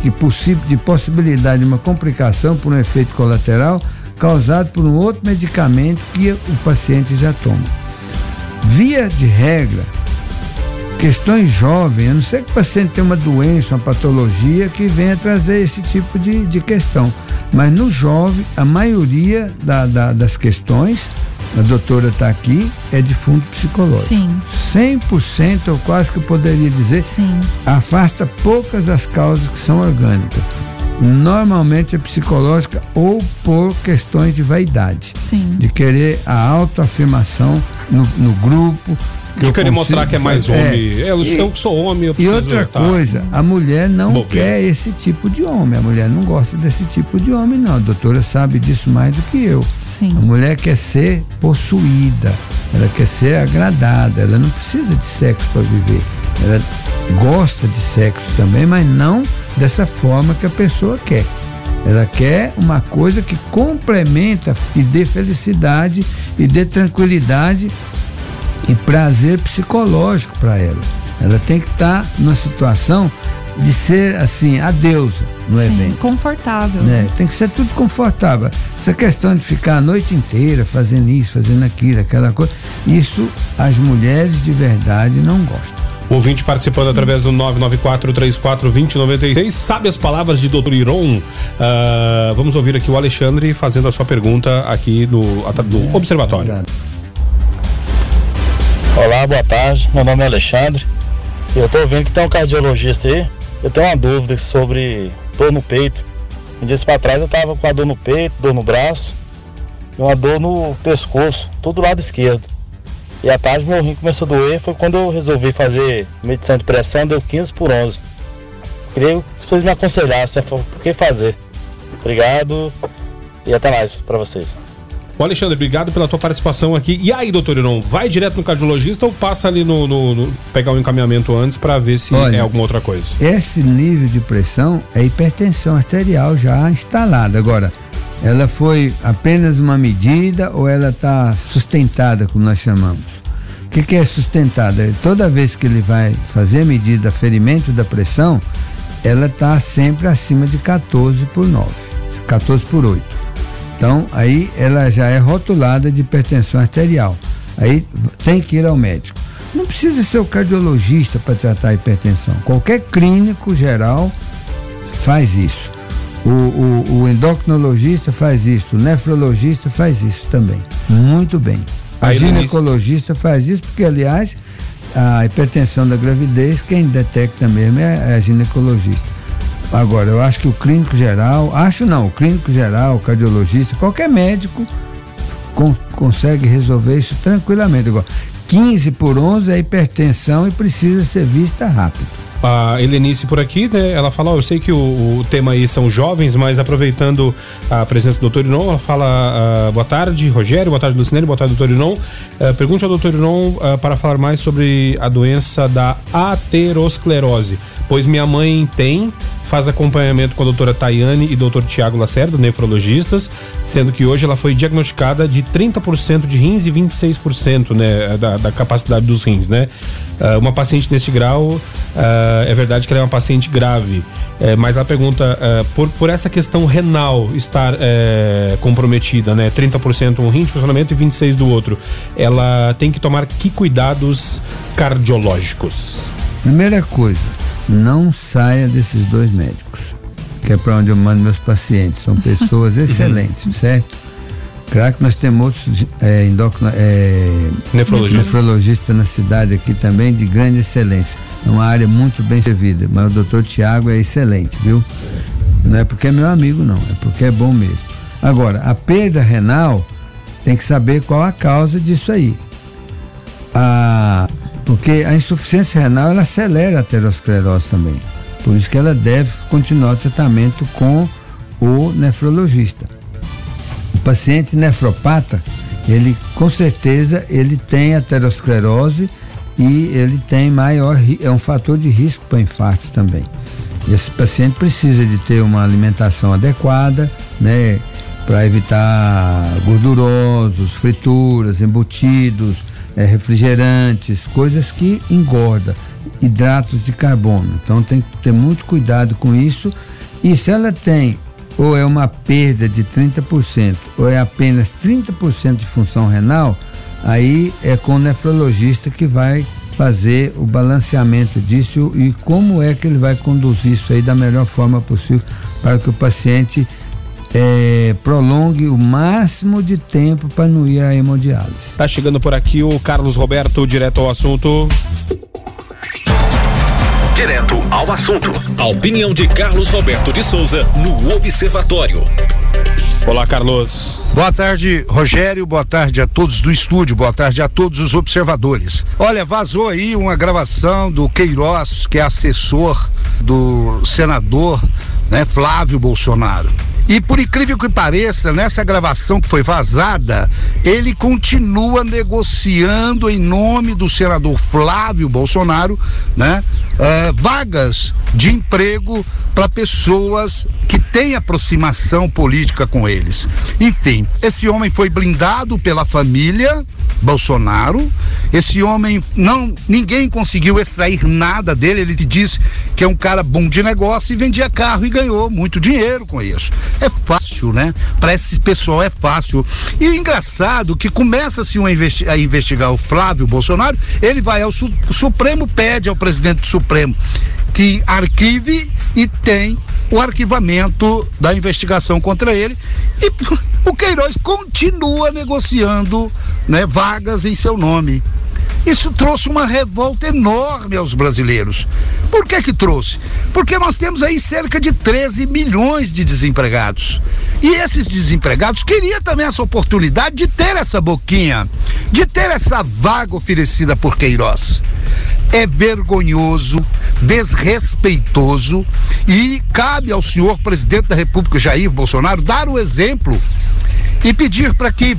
que possível de possibilidade de uma complicação por um efeito colateral causado por um outro medicamento que o paciente já toma. Via de regra, questões jovens, a não ser que o paciente tenha uma doença, uma patologia que venha trazer esse tipo de, de questão. Mas no jovem, a maioria da, da, das questões, a doutora está aqui, é de fundo psicológico. Sim. 100%, eu quase que poderia dizer, Sim. afasta poucas as causas que são orgânicas. Normalmente é psicológica ou por questões de vaidade. Sim. De querer a autoafirmação no, no grupo. que De eu querer consigo mostrar que é mais fazer. homem. É, eu, E- eu que sou homem, eu e preciso. outra tá. coisa, a mulher não Bobeira. quer esse tipo de homem. A mulher não gosta desse tipo de homem, não. A doutora sabe disso mais do que eu. Sim. A mulher quer ser possuída, ela quer ser agradada, ela não precisa de sexo para viver. Ela gosta de sexo também, mas não dessa forma que a pessoa quer. Ela quer uma coisa que complementa e dê felicidade e dê tranquilidade e prazer psicológico para ela. Ela tem que estar numa situação de ser assim, a deusa no Sim. evento. Confortável. Né? Tem que ser tudo confortável. Essa questão de ficar a noite inteira fazendo isso, fazendo aquilo, aquela coisa, isso as mulheres de verdade não gostam. Ouvinte participando através do 994-34-2096. Sabe as palavras de Dr. Iron? Ah, vamos ouvir aqui o Alexandre fazendo a sua pergunta aqui no, no Observatório. Olá, boa tarde. Meu nome é Alexandre. Eu tô vendo que tem um cardiologista aí. Eu tenho uma dúvida sobre dor no peito. Um dia pra trás eu tava com a dor no peito, dor no braço e uma dor no pescoço, todo do lado esquerdo. E à tarde meu rim começou a doer. Foi quando eu resolvi fazer medição de pressão, deu 15 por 11. Queria que vocês me aconselhassem o que fazer. Obrigado e até mais pra vocês. Ô Alexandre, obrigado pela tua participação aqui. E aí, doutor Iron, vai direto no cardiologista ou passa ali no, no- no- pegar o encaminhamento antes para ver se Olha, é alguma outra coisa? Esse nível de pressão é hipertensão arterial já instalada. Agora, ela foi apenas uma medida ou ela está sustentada, como nós chamamos? O que, que é sustentada? Toda vez que ele vai fazer a medida ferimento da pressão, ela está sempre acima de 14 por 9, 14 por 8. Então, aí ela já é rotulada de hipertensão arterial. Aí tem que ir ao médico. Não precisa ser o cardiologista para tratar a hipertensão. Qualquer clínico geral faz isso. O, o- o endocrinologista faz isso, o nefrologista faz isso também. Muito bem. A Aí, ginecologista faz isso, porque, aliás, a hipertensão da gravidez, quem detecta mesmo é a ginecologista. Agora, eu acho que o clínico geral, acho não, o clínico geral, o cardiologista, qualquer médico con- consegue resolver isso tranquilamente. Agora, 15 por 11 é hipertensão e precisa ser vista rápido. A Helenice por aqui, né? Ela fala, ó, eu sei que o, o tema aí são jovens, mas aproveitando a presença do Dr. Inon, ela fala, ah, boa tarde, Rogério, boa tarde, Lucinelli, boa tarde, Dr. Inon. Ah, pergunte ao Dr. Inon ah, para falar mais sobre a doença da aterosclerose, pois minha mãe tem, faz acompanhamento com a doutora Tayane e doutor Tiago Lacerda, nefrologistas, sendo que hoje ela foi diagnosticada de 30% de rins e 26% né, da, da capacidade dos rins, né? Ah, uma paciente nesse grau, ah, é verdade que ela é uma paciente grave, eh, mas ela pergunta, ah, por, por essa questão renal estar eh, comprometida, né? 30% um rim de funcionamento e 26% do outro, ela tem que tomar que cuidados cardiológicos? Primeira coisa, não saia desses dois médicos, que é para onde eu mando meus pacientes. São pessoas excelentes, certo? Claro que nós temos outros é, é, Nefrologistas. nefrologistas na cidade aqui também de grande excelência. É uma área muito bem servida, mas o doutor Tiago é excelente, viu? Não é porque é meu amigo, não, é porque é bom mesmo. Agora, a perda renal tem que saber qual a causa disso aí. A, porque a insuficiência renal ela acelera a aterosclerose também. Por isso que ela deve continuar o tratamento com o nefrologista. O paciente nefropata, ele com certeza ele tem aterosclerose e ele tem maior é um fator de risco para infarto também. Esse paciente precisa de ter uma alimentação adequada, né, para evitar gordurosos, frituras, embutidos, eh, refrigerantes, coisas que engorda, hidratos de carbono. Então tem que ter muito cuidado com isso. E se ela tem ou é uma perda de 30% ou é apenas 30% de função renal, aí é com o nefrologista que vai fazer o balanceamento disso e como é que ele vai conduzir isso aí da melhor forma possível para que o paciente é, prolongue o máximo de tempo para não ir à hemodiálise. Tá chegando por aqui o Carlos Roberto, direto ao assunto. Direto ao assunto. A opinião de Carlos Roberto de Souza no Observatório. Olá, Carlos. Boa tarde, Rogério. Boa tarde a todos do estúdio. Boa tarde a todos os observadores. Olha, vazou aí uma gravação do Queiroz, que é assessor do senador né, Flávio Bolsonaro. E por incrível que pareça, nessa gravação que foi vazada, ele continua negociando em nome do senador Flávio Bolsonaro, né, uh, vagas de emprego para pessoas que têm aproximação política com eles. Enfim, esse homem foi blindado pela família Bolsonaro. Esse homem não, ninguém conseguiu extrair nada dele. Ele disse que é um cara bom de negócio e vendia carro e ganhou muito dinheiro com isso. É fácil, né? Para esse pessoal é fácil. E o engraçado que começa-se a investigar o Flávio Bolsonaro, ele vai ao Supremo, pede ao presidente do Supremo que arquive e tem o arquivamento da investigação contra ele e o Queiroz continua negociando né, vagas em seu nome. Isso trouxe uma revolta enorme aos brasileiros. Por que que trouxe? Porque nós temos aí cerca de 13 milhões de desempregados. E esses desempregados queriam também essa oportunidade de ter essa boquinha, de ter essa vaga oferecida por Queiroz. É vergonhoso, desrespeitoso e cabe ao senhor presidente da República, Jair Bolsonaro, dar o exemplo e pedir para que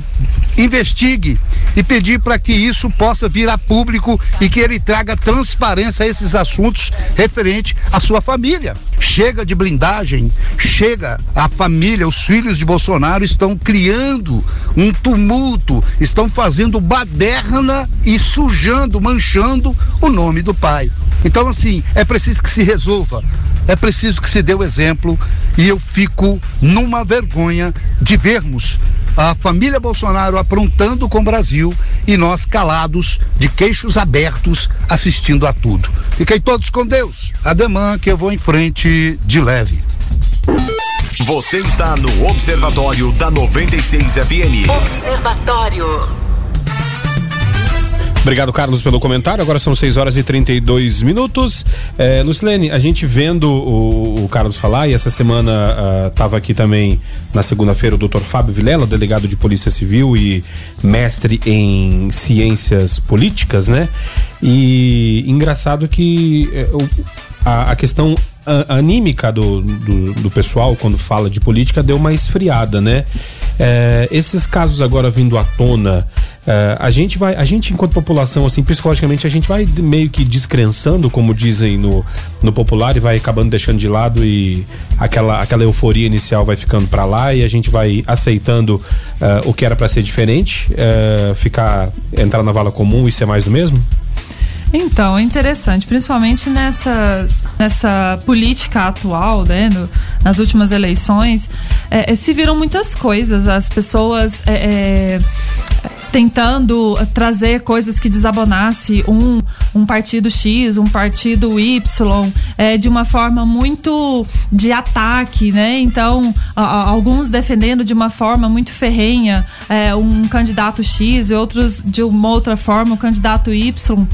investigue e pedir para que isso possa vir a público e que ele traga transparência a esses assuntos referente à sua família. Chega de blindagem, chega a família, os filhos de Bolsonaro estão criando um tumulto, estão fazendo baderna e sujando, manchando o nome do pai. Então, assim, é preciso que se resolva, é preciso que se dê o exemplo e eu fico numa vergonha de vermos a família Bolsonaro aprontando com o Brasil e nós calados, de queixos abertos, assistindo a tudo. Fiquem todos com Deus. Ademã que eu vou em frente de leve. Você está no Observatório da 96 FM. Observatório. Obrigado, Carlos, pelo comentário. Agora são 6 horas e 32 minutos. É, Lucilene, a gente vendo o, o, Carlos falar, e essa semana estava uh, aqui também na segunda-feira o doutor Fábio Vilela, delegado de Polícia Civil e mestre em ciências políticas, né? E engraçado que é, a, a questão anímica do, do, do, pessoal quando fala de política deu uma esfriada, né? É, esses casos agora vindo à tona Uh, a gente vai, a gente enquanto população, assim, psicologicamente, a gente vai meio que descrençando, como dizem no, no popular, e vai acabando deixando de lado e aquela, aquela euforia inicial vai ficando para lá e a gente vai aceitando uh, o que era para ser diferente, uh, ficar, entrar na vala comum e ser mais do mesmo? Então, é interessante, principalmente nessa, nessa política atual, né, no, nas últimas eleições, é, é, se viram muitas coisas, as pessoas é, é tentando trazer coisas que desabonasse um, um partido X, um partido Y, é, de uma forma muito de ataque, né? Então, a, alguns defendendo de uma forma muito ferrenha é, um candidato X e outros de uma outra forma o um candidato Y.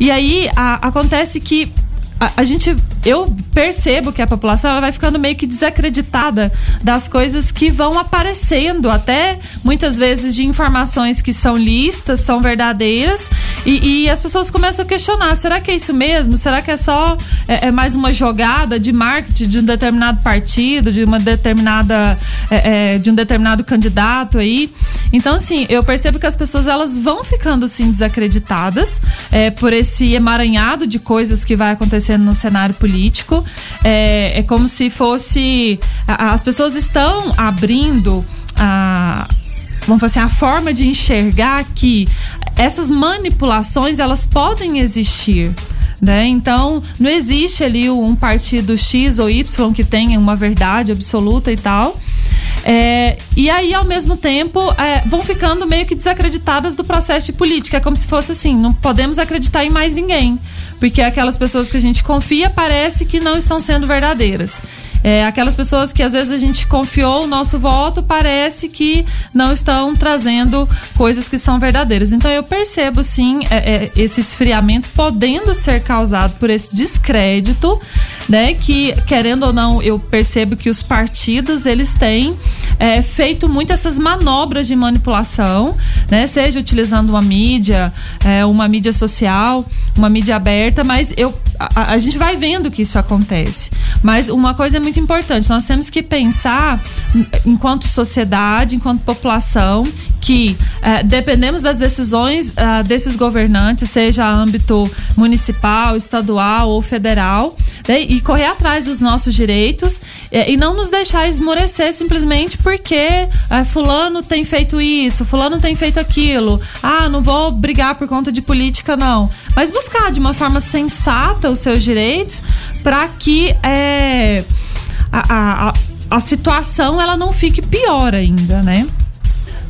E aí a, acontece que a, a, gente eu percebo que a população ela vai ficando meio que desacreditada das coisas que vão aparecendo até muitas vezes de informações que são listas são verdadeiras e, e as pessoas começam a questionar será que é isso mesmo será que é só é, é mais uma jogada de marketing de um determinado partido de uma determinada é, é, de um determinado candidato aí então assim eu percebo que as pessoas elas vão ficando sim desacreditadas é, por esse emaranhado de coisas que vai acontecendo no cenário político. É, é como se fosse. As pessoas estão abrindo a vamos fazer assim, a forma de enxergar que essas manipulações elas podem existir. Né? Então, não existe ali um partido X ou Y que tenha uma verdade absoluta e tal. É, e aí, ao mesmo tempo, é, vão ficando meio que desacreditadas do processo de política. É como se fosse assim: não podemos acreditar em mais ninguém. Porque aquelas pessoas que a gente confia parece que não estão sendo verdadeiras. é, aquelas pessoas que às vezes a gente confiou o nosso voto, parece que não estão trazendo coisas que são verdadeiras. Então eu percebo sim é, é, esse esfriamento podendo ser causado por esse descrédito, né? Que querendo ou não, eu percebo que os partidos eles têm é, feito muito essas manobras de manipulação, né? Seja utilizando uma mídia, é, uma mídia social, uma mídia aberta, mas eu a, a, gente vai vendo que isso acontece. Mas uma coisa é muito importante, nós temos que pensar enquanto sociedade, enquanto população, que é, dependemos das decisões é, desses governantes, seja âmbito municipal, estadual ou federal, né, e correr atrás dos nossos direitos é, e não nos deixar esmorecer simplesmente porque é, fulano tem feito isso, fulano tem feito aquilo. Ah, não vou brigar por conta de política, não. Mas buscar de uma forma sensata os seus direitos para que é, a, a, a situação ela não fique pior ainda, né?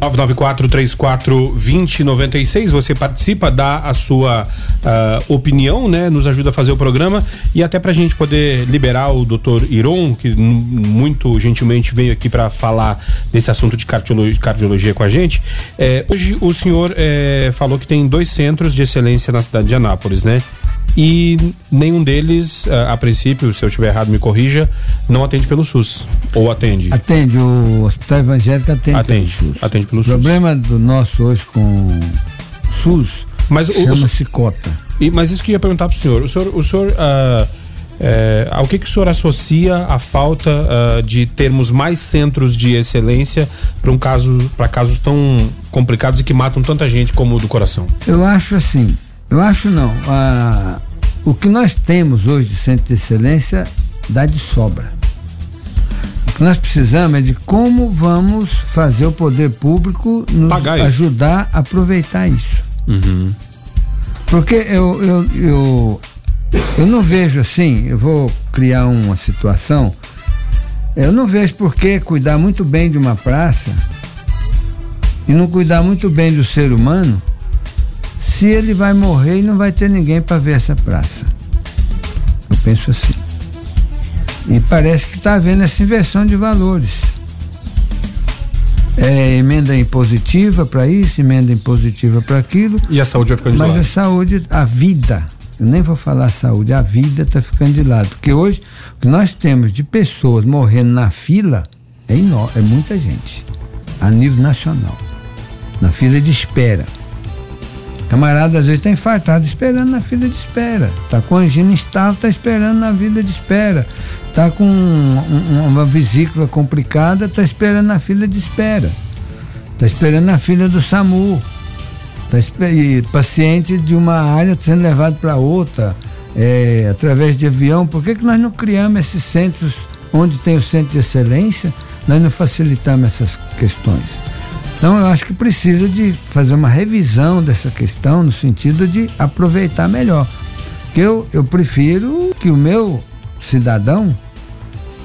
994-34-2096. Você participa, dá a sua uh, opinião, né? Nos ajuda a fazer o programa e até para a gente poder liberar o doutor Iron, que muito gentilmente veio aqui para falar desse assunto de cardiologia, cardiologia com a gente. É, hoje o senhor é, falou que tem dois centros de excelência na cidade de Anápolis, né? E nenhum deles, a, a, princípio, se eu estiver errado, me corrija, não atende pelo SUS. Ou atende? Atende, o Hospital Evangélico atende, atende pelo SUS. Atende pelo o SUS. O problema do nosso hoje com o SUS chama-se cota. E, mas isso que eu ia perguntar para o senhor. O senhor, o senhor uh, é, ao que, que o senhor associa a falta uh, de termos mais centros de excelência para um caso, para casos tão complicados e que matam tanta gente como o do coração? Eu acho assim, eu acho não. Ah, o que nós temos hoje de centro de excelência dá de sobra. O que nós precisamos é de como vamos fazer o poder público nos Pagar ajudar a aproveitar isso. Uhum. Porque eu, eu, eu, eu não vejo assim, eu vou criar uma situação, eu não vejo por que cuidar muito bem de uma praça e não cuidar muito bem do ser humano se ele vai morrer e não vai ter ninguém para ver essa praça. Eu penso assim. E parece que está havendo essa inversão de valores. É, emenda impositiva para isso, emenda impositiva para aquilo. E a saúde vai ficando de mas lado. Mas a saúde, a vida, eu nem vou falar saúde, a vida está ficando de lado. Porque hoje o que nós temos de pessoas morrendo na fila é, é muita gente, a nível nacional, na fila de espera. Camarada às vezes está infartado esperando na fila de espera. Está com angina instável, está esperando na fila de espera. Está com um, uma vesícula complicada, está esperando na fila de espera. Está esperando na fila do SAMU. Tá e paciente de uma área sendo levado para outra, é, através de avião. Por que, que nós não criamos esses centros onde tem o centro de excelência? Nós não facilitamos essas questões. Então eu acho que precisa de fazer uma revisão dessa questão no sentido de aproveitar melhor. Que eu, eu prefiro que o meu cidadão,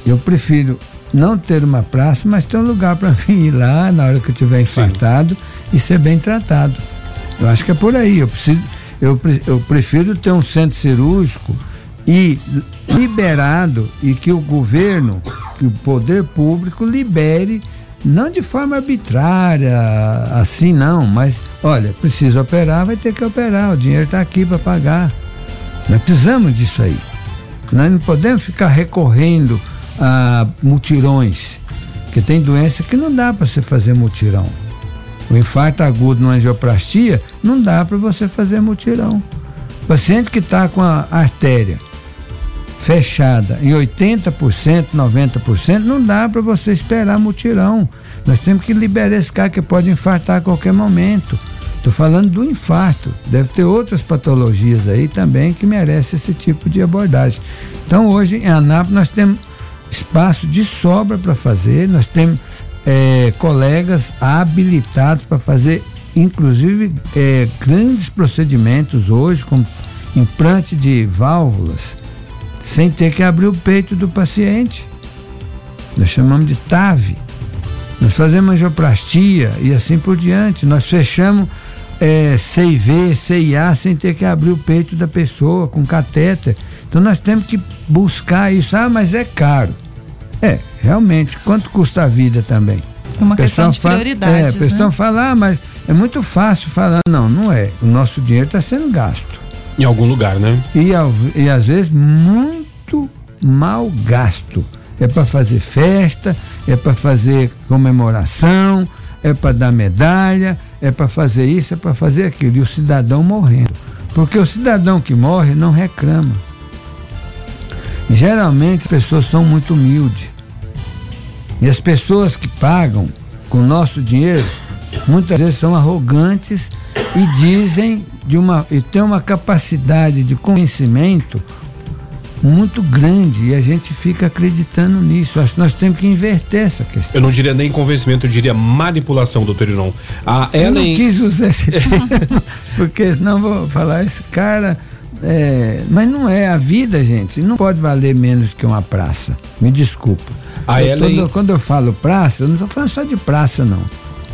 eu prefiro não ter uma praça, mas ter um lugar para mim ir lá na hora que eu estiver infartado Sim. e ser bem tratado. Eu acho que é por aí. Eu preciso, eu, eu prefiro ter um centro cirúrgico e liberado e que o governo, que o poder público libere não de forma arbitrária, assim não, mas olha, precisa operar, vai ter que operar, o dinheiro está aqui para pagar. Nós precisamos disso aí. Nós não podemos ficar recorrendo a mutirões, porque tem doença que não dá para você fazer mutirão. O infarto agudo numa angioplastia, não dá para você fazer mutirão. O paciente que está com a artéria fechada em 80%, 90%, não dá para você esperar mutirão. Nós temos que liberar esse cara que pode infartar a qualquer momento. Estou falando do infarto. Deve ter outras patologias aí também que merecem esse tipo de abordagem. Então, hoje em Anápolis, nós temos espaço de sobra para fazer, nós temos é, colegas habilitados para fazer, inclusive, é, grandes procedimentos hoje, como implante de válvulas sem ter que abrir o peito do paciente. Nós chamamos de TAV. Nós fazemos angioplastia e assim por diante. Nós fechamos é, CIV, CIA sem ter que abrir o peito da pessoa com catéter. Então nós temos que buscar isso. Ah, mas é caro. É, realmente, quanto custa a vida também? É uma questão de prioridades. É, a questão né? fala, ah, mas é muito fácil falar. Não, não é. O nosso dinheiro está sendo gasto. Em algum lugar, né? E, e às vezes muito mal gasto. É para fazer festa, é para fazer comemoração, é para dar medalha, é para fazer isso, é para fazer aquilo. E o cidadão morrendo. Porque o cidadão que morre não reclama. Geralmente as pessoas são muito humildes. E as pessoas que pagam com o nosso dinheiro muitas vezes são arrogantes e dizem de uma e tem uma capacidade de convencimento muito grande e a gente fica acreditando nisso. Acho que nós temos que inverter essa questão. Eu não diria nem convencimento, eu diria manipulação, doutor Iron. A Eu não Ellen. quis usar esse termo, porque senão vou falar, esse cara. é, mas não é a vida, gente. Não pode valer menos que uma praça. Me desculpa. A Eu tô- Ellen- quando eu falo praça, eu não estou falando só de praça, não.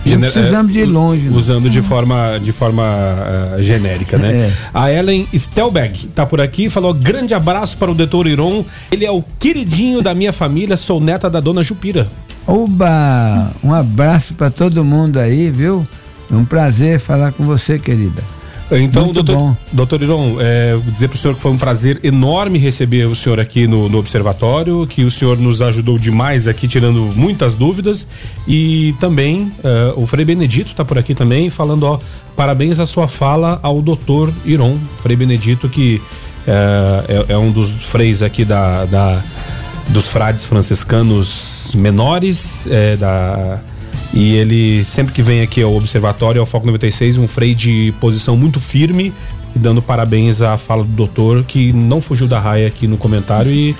Gener- precisamos de ir é, longe. não. Usando de forma, de forma ah, genérica, né? É. A Ellen Stelberg tá por aqui falou: grande abraço para o doutor Iron. Ele é o queridinho da minha família, sou neta da dona Jupira. Oba! Um abraço para todo mundo aí, viu? É um prazer falar com você, querida. Então, Muito doutor, bom. doutor Iron, é, dizer para o senhor que foi um prazer enorme receber o senhor aqui no, no Observatório, que o senhor nos ajudou demais aqui, tirando muitas dúvidas. E também é, o Frei Benedito está por aqui também, falando, ó, parabéns à sua fala ao doutor Iron. Frei Benedito, que é, é- é um dos freis aqui da, da- dos frades franciscanos menores, é, da. E ele, sempre que vem aqui ao Observatório, ao Foco 96, um frei de posição muito firme, e dando parabéns à fala do doutor, que não fugiu da raia aqui no comentário e,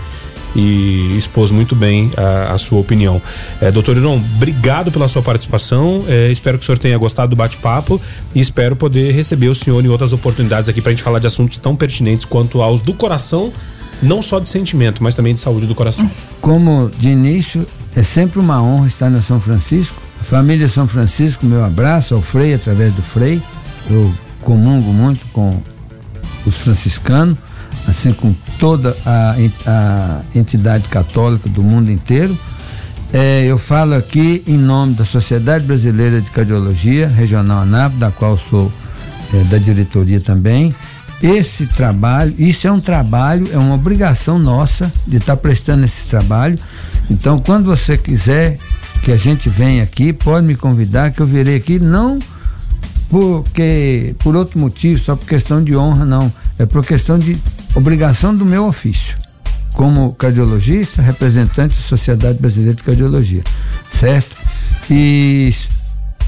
e expôs muito bem a, a sua opinião. É, doutor Iron, obrigado pela sua participação. é, espero que o senhor tenha gostado do bate-papo e espero poder receber o senhor em outras oportunidades aqui para a gente falar de assuntos tão pertinentes quanto aos do coração, não só de sentimento, mas também de saúde do coração. Como de início, é sempre uma honra estar na São Francisco. Família São Francisco, meu abraço ao Frei, através do Frei. Eu comungo muito com os franciscanos, assim como toda a, a entidade católica do mundo inteiro. É, eu falo aqui em nome da Sociedade Brasileira de Cardiologia Regional ANAP, da qual sou é, da diretoria também. Esse trabalho, isso é um trabalho, é uma obrigação nossa de estar prestando esse trabalho. Então, quando você quiser que a gente venha aqui, pode me convidar, que eu virei aqui, não porque por outro motivo, só por questão de honra, não. É por questão de obrigação do meu ofício, como cardiologista, representante da Sociedade Brasileira de Cardiologia, certo? E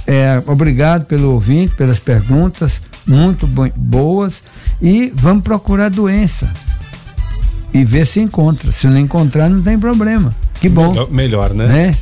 é, obrigado pelo ouvinte, pelas perguntas, muito bo- boas. E vamos procurar doença e ver se encontra. Se não encontrar, não tem problema. Que bom, Melhor, melhor, né? né?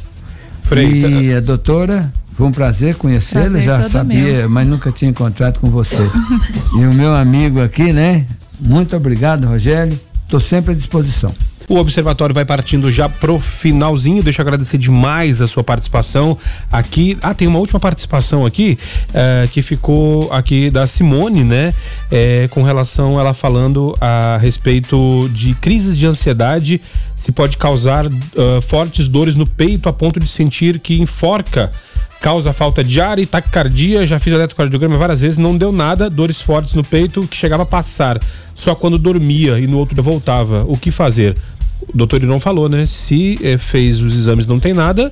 Frei, tá- E a doutora, foi um prazer conhecê-la, já sabia, meu. mas nunca tinha encontrado com você. e o meu amigo aqui, né? Muito obrigado, Rogério. Estou sempre à disposição. O Observatório vai partindo já pro finalzinho. Deixa eu agradecer demais a sua participação aqui. Ah, tem uma última participação aqui eh, que ficou aqui da Simone, né? Eh, com relação ela falando a respeito de crises de ansiedade, se pode causar ah, fortes dores no peito a ponto de sentir que enforca causa falta de ar e taquicardia. Já fiz eletrocardiograma várias vezes, não deu nada, dores fortes no peito que chegava a passar só quando dormia e no outro voltava. O que fazer? O doutor Irão falou, né? Se eh, fez os exames não tem nada,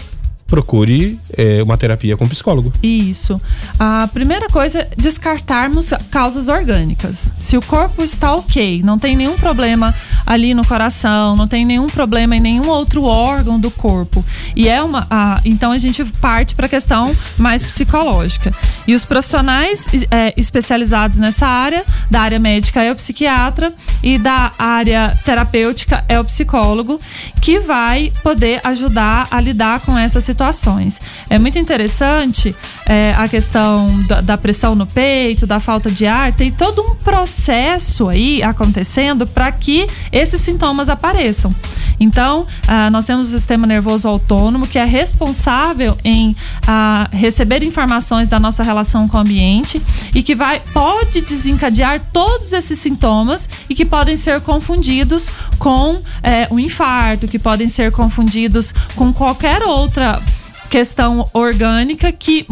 procure eh, uma terapia com psicólogo. Isso. A primeira coisa é descartarmos causas orgânicas. Se o corpo está ok, não tem nenhum problema ali no coração, não tem nenhum problema em nenhum outro órgão do corpo. E é uma. a- então a gente parte para a questão mais psicológica. E os profissionais é, especializados nessa área, da área médica é o psiquiatra e da área terapêutica é o psicólogo, que vai poder ajudar a lidar com essas situações. É muito interessante é, a questão da, da, pressão no peito, da falta de ar, tem todo um processo aí acontecendo para que esses sintomas apareçam. Então, ah, nós temos o sistema nervoso autônomo que é responsável em ah, receber informações da nossa relação com o ambiente e que vai pode desencadear todos esses sintomas e que podem ser confundidos com é, um infarto, que podem ser confundidos com qualquer outra questão orgânica que,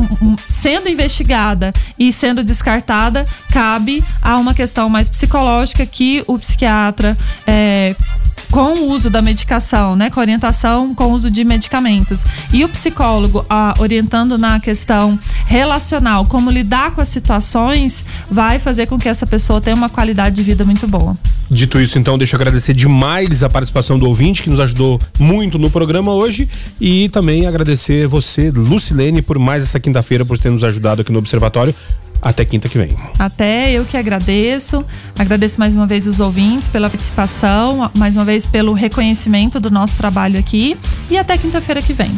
sendo investigada e sendo descartada, cabe a uma questão mais psicológica que o psiquiatra é, com o uso da medicação, né, com orientação com o uso de medicamentos, e o psicólogo ah, orientando na questão relacional, como lidar com as situações, vai fazer com que essa pessoa tenha uma qualidade de vida muito boa. Dito isso, então, deixa eu agradecer demais a participação do ouvinte que nos ajudou muito no programa hoje e também agradecer você, Lucilene, por mais essa quinta-feira, por ter nos ajudado aqui no Observatório. Até quinta que vem. Até eu que agradeço. Agradeço mais uma vez os ouvintes pela participação, mais uma vez pelo reconhecimento do nosso trabalho aqui. E até quinta-feira que vem.